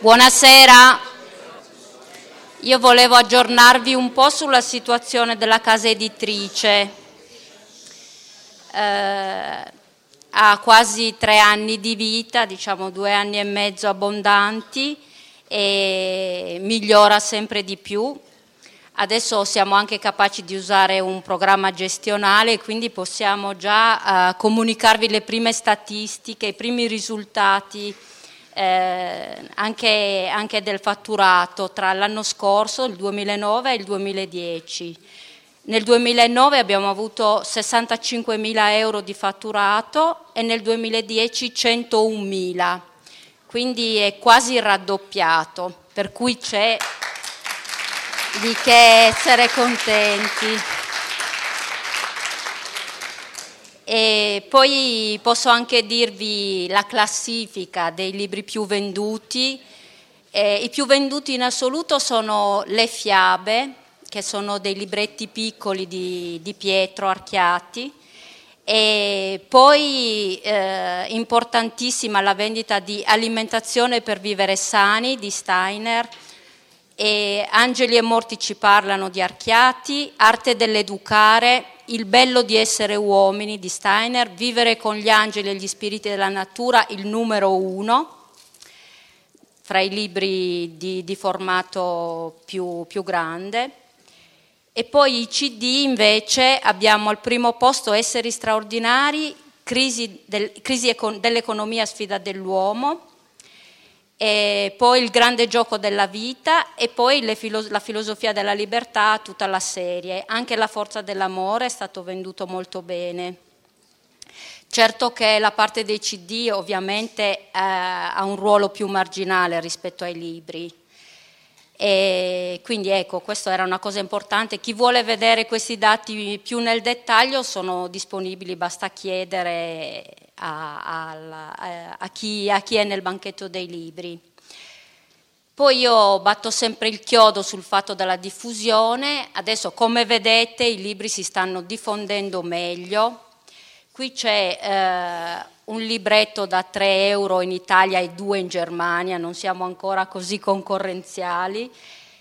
Buonasera. Io volevo aggiornarvi un po' sulla situazione della casa editrice. Eh, ha quasi tre anni di vita, diciamo due anni e mezzo abbondanti e migliora sempre di più. Adesso siamo anche capaci di usare un programma gestionale quindi possiamo già eh, comunicarvi le prime statistiche, i primi risultati eh, anche, anche, del fatturato tra l'anno scorso, il 2009 e il 2010. Nel 2009 abbiamo avuto 65 mila euro di fatturato e nel 2010 101 mila, quindi è quasi raddoppiato, per cui c'è di che essere contenti. E poi posso anche dirvi la classifica dei libri più venduti. Eh, I più venduti in assoluto sono Le Fiabe, che sono dei libretti piccoli di, di Pietro Archiati, e poi eh, importantissima la vendita di Alimentazione per vivere sani di Steiner, e Angeli e morti ci parlano di Archiati, Arte dell'educare il bello di essere uomini di Steiner, Vivere con gli angeli e gli spiriti della natura, il numero uno, fra i libri di, di formato più, più grande. E poi i CD invece abbiamo al primo posto Esseri straordinari, Crisi, del, crisi econ- dell'economia, sfida dell'uomo, e poi il grande gioco della vita e poi filo- la filosofia della libertà, tutta la serie. Anche la forza dell'amore è stato venduto molto bene. Certo che la parte dei CD ovviamente eh, ha un ruolo più marginale rispetto ai libri. E quindi ecco, questa era una cosa importante. Chi vuole vedere questi dati più nel dettaglio sono disponibili, basta chiedere a, a, a, chi, a chi è nel banchetto dei libri. Poi io batto sempre il chiodo sul fatto della diffusione, adesso come vedete i libri si stanno diffondendo meglio, qui c'è eh, un libretto da 3 euro in Italia e 2 in Germania, non siamo ancora così concorrenziali,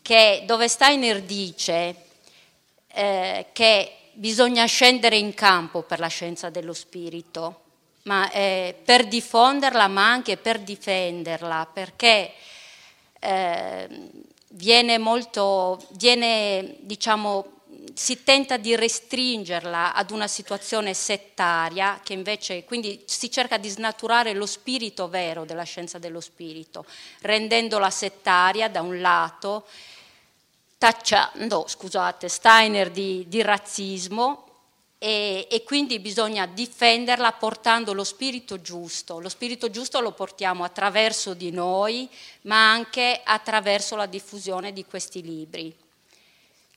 che, dove Steiner dice eh, che bisogna scendere in campo per la scienza dello spirito, ma eh, per diffonderla ma anche per difenderla, perché eh, viene molto, viene, diciamo, si tenta di restringerla ad una situazione settaria che invece quindi si cerca di snaturare lo spirito vero della scienza dello spirito, rendendola settaria da un lato, tacciando scusate, Steiner di, di razzismo e, e, quindi bisogna difenderla portando lo spirito giusto. Lo spirito giusto lo portiamo attraverso di noi, ma anche attraverso la diffusione di questi libri,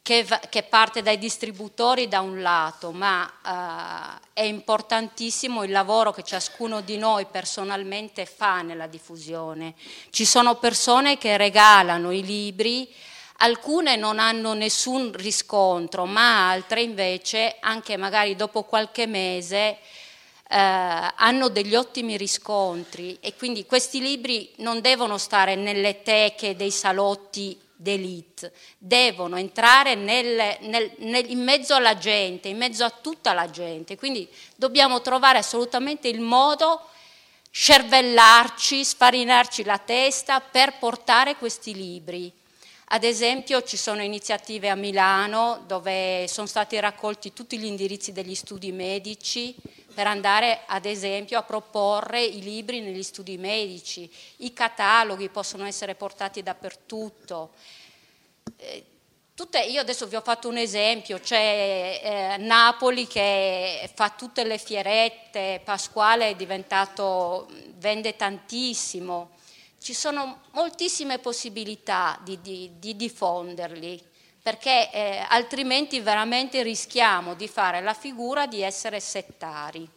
che, che parte dai distributori da un lato, ma uh, è importantissimo il lavoro che ciascuno di noi personalmente fa nella diffusione. Ci sono persone che regalano i libri alcune non hanno nessun riscontro, ma altre invece, anche magari dopo qualche mese, eh, hanno degli ottimi riscontri e quindi questi libri non devono stare nelle teche dei salotti d'elite, devono entrare nel, nel, nel, in mezzo alla gente, in mezzo a tutta la gente, quindi dobbiamo trovare assolutamente il modo cervellarci, sfarinarci la testa per portare questi libri. Ad esempio ci sono iniziative a Milano dove sono stati raccolti tutti gli indirizzi degli studi medici per andare ad esempio a proporre i libri negli studi medici, i cataloghi possono essere portati dappertutto. Eh, tutte, io adesso vi ho fatto un esempio, c'è eh, Napoli che fa tutte le fierette, Pasquale è diventato, vende tantissimo, ci sono moltissime possibilità di, di, di diffonderli, perché eh, altrimenti veramente rischiamo di fare la figura di essere settari.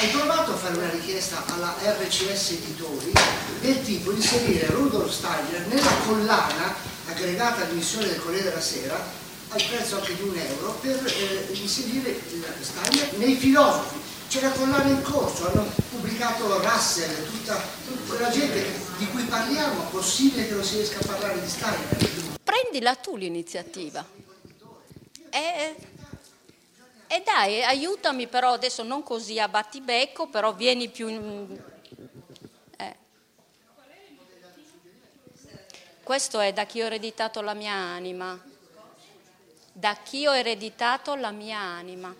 Hai provato a fare una richiesta alla RCS Editori del tipo di inserire Rudolf Steiner nella collana aggregata all'emissione del Corriere della Sera al prezzo anche di un euro per eh, inserire Steiner nei filosofi c'è la collana in corso, hanno pubblicato Russell, tutta, tutta la gente di cui parliamo, possibile che non si riesca a parlare di Steiner? Prendila tu l'iniziativa. E, e dai, aiutami però adesso non così a battibecco, però vieni più... In, eh. Questo è da chi ho ereditato la mia anima. Da chi ho ereditato la mia anima.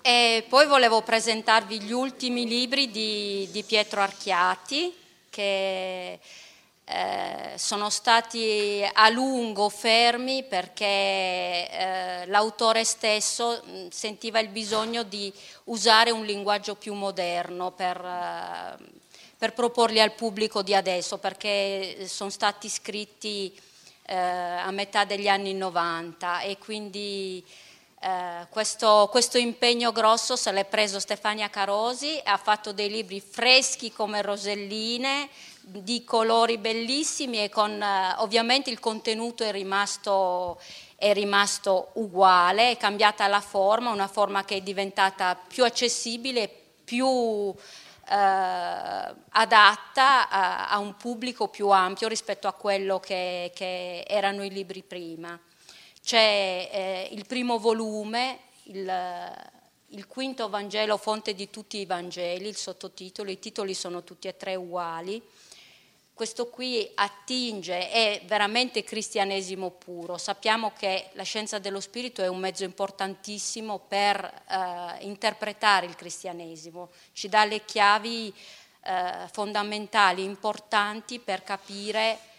E poi volevo presentarvi gli ultimi libri di, di Pietro Archiati, che eh, sono stati a lungo fermi perché eh, l'autore stesso mm, sentiva il bisogno di usare un linguaggio più moderno per, eh, per proporli al pubblico di adesso, perché sono stati scritti eh, a metà degli anni 90 e quindi eh, questo, questo, impegno grosso se l'è preso Stefania Carosi, ha fatto dei libri freschi come roselline, di colori bellissimi e con eh, ovviamente il contenuto è rimasto, è rimasto uguale, è cambiata la forma, una forma che è diventata più accessibile, più eh, adatta a, a, un pubblico più ampio rispetto a quello che, che erano i libri prima. C'è eh, il primo volume, il, il, quinto Vangelo, fonte di tutti i Vangeli, il sottotitolo, i titoli sono tutti e tre uguali. Questo qui attinge, è veramente cristianesimo puro. Sappiamo che la scienza dello spirito è un mezzo importantissimo per eh, interpretare il cristianesimo, ci dà le chiavi eh, fondamentali, importanti per capire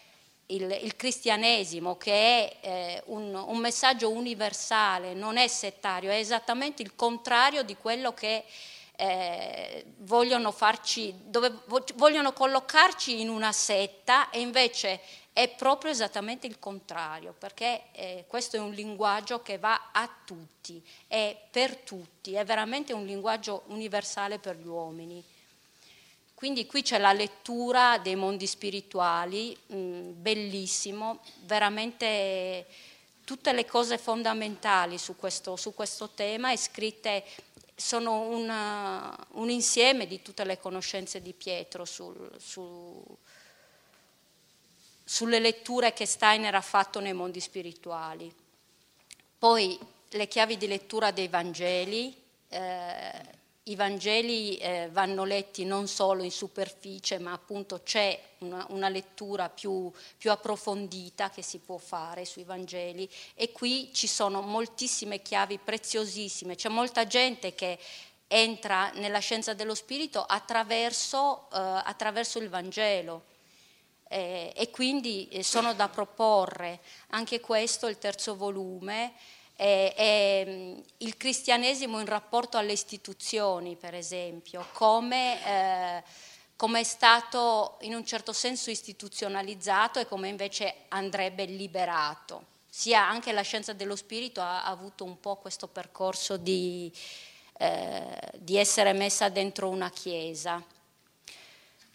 il, il cristianesimo, che è eh, un, un, messaggio universale, non è settario, è esattamente il contrario di quello che eh, vogliono farci, dove vogliono collocarci in una setta e invece è proprio esattamente il contrario, perché eh, questo è un linguaggio che va a tutti, è per tutti, è veramente un linguaggio universale per gli uomini. Quindi qui c'è la lettura dei mondi spirituali, mh, mm, bellissimo, veramente tutte le cose fondamentali su questo, su questo tema e scritte, sono una, un insieme di tutte le conoscenze di Pietro sul, su, sulle letture che Steiner ha fatto nei mondi spirituali. Poi le chiavi di lettura dei Vangeli, eh, i Vangeli eh, vanno letti non solo in superficie, ma appunto c'è una, una lettura più, più, approfondita che si può fare sui Vangeli. E qui ci sono moltissime chiavi preziosissime, c'è molta gente che entra nella scienza dello spirito attraverso, eh, attraverso il Vangelo. Eh, e quindi eh, sono da proporre. Anche questo, il terzo volume, è, il cristianesimo in rapporto alle istituzioni, per esempio, come, eh, come, è stato in un certo senso istituzionalizzato e come invece andrebbe liberato. Sia anche la scienza dello spirito ha, ha avuto un po' questo percorso di, eh, di essere messa dentro una chiesa.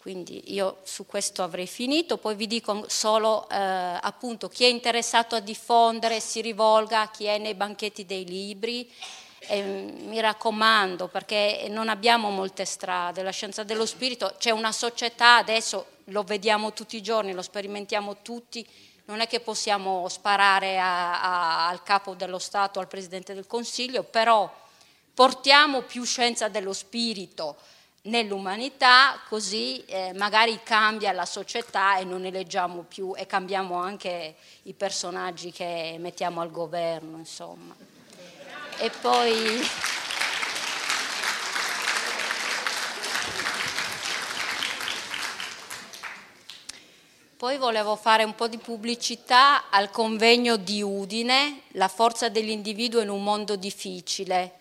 Quindi io su questo avrei finito, poi vi dico solo eh, appunto chi è interessato a diffondere si rivolga a chi è nei banchetti dei libri. E, mi raccomando perché non abbiamo molte strade, la scienza dello spirito, c'è una società, adesso lo vediamo tutti i giorni, lo sperimentiamo tutti, non è che possiamo sparare a, a, al capo dello Stato, al Presidente del Consiglio, però portiamo più scienza dello spirito nell'umanità, così eh, magari cambia la società e non eleggiamo più e cambiamo anche i personaggi che mettiamo al governo, insomma. E poi... Poi volevo fare un po' di pubblicità al convegno di Udine, La forza dell'individuo in un mondo difficile,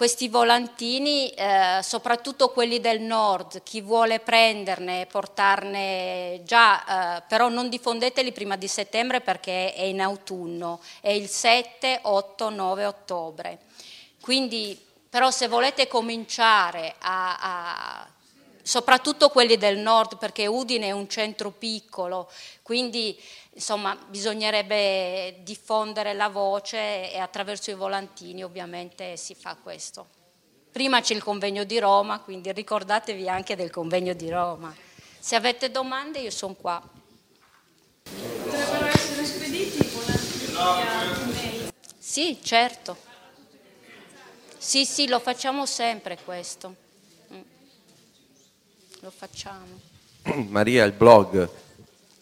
questi volantini, eh, soprattutto quelli del nord, chi vuole prenderne, portarne già, eh, però non diffondeteli prima di settembre perché è in autunno, è il 7, 8, 9 ottobre. Quindi, però se volete cominciare a, a soprattutto quelli del nord, perché Udine è un centro piccolo, quindi insomma bisognerebbe diffondere la voce e attraverso i volantini ovviamente si fa questo. Prima c'è il convegno di Roma, quindi ricordatevi anche del convegno di Roma. Se avete domande io sono qua. Potrebbero essere spediti volenti via email. Sì, certo. Sì, sì, lo facciamo sempre questo. Lo facciamo. Maria, il blog.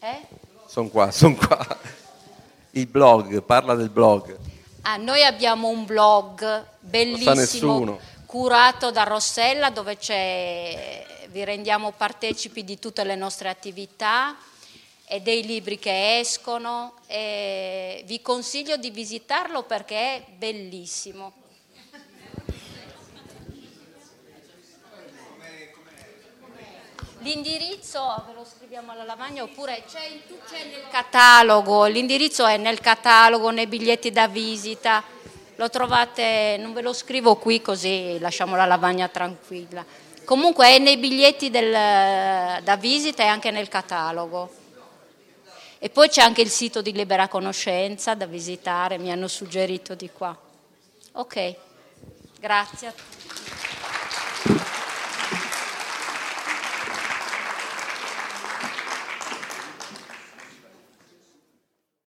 Eh? Sono qua, sono qua. Il blog, parla del blog. Ah, noi abbiamo un blog bellissimo curato da Rossella dove c'è- vi rendiamo partecipi di tutte le nostre attività e dei libri che escono. vi consiglio di visitarlo perché è bellissimo. L'indirizzo ve lo scriviamo alla lavagna oppure c'è, c'è nel catalogo, l'indirizzo è nel catalogo, nei biglietti da visita, lo trovate, non ve lo scrivo qui così lasciamo la lavagna tranquilla. Comunque è nei biglietti del- da visita e anche nel catalogo. E poi c'è anche il sito di Libera Conoscenza da visitare, mi hanno suggerito di qua. Ok, grazie a tutti.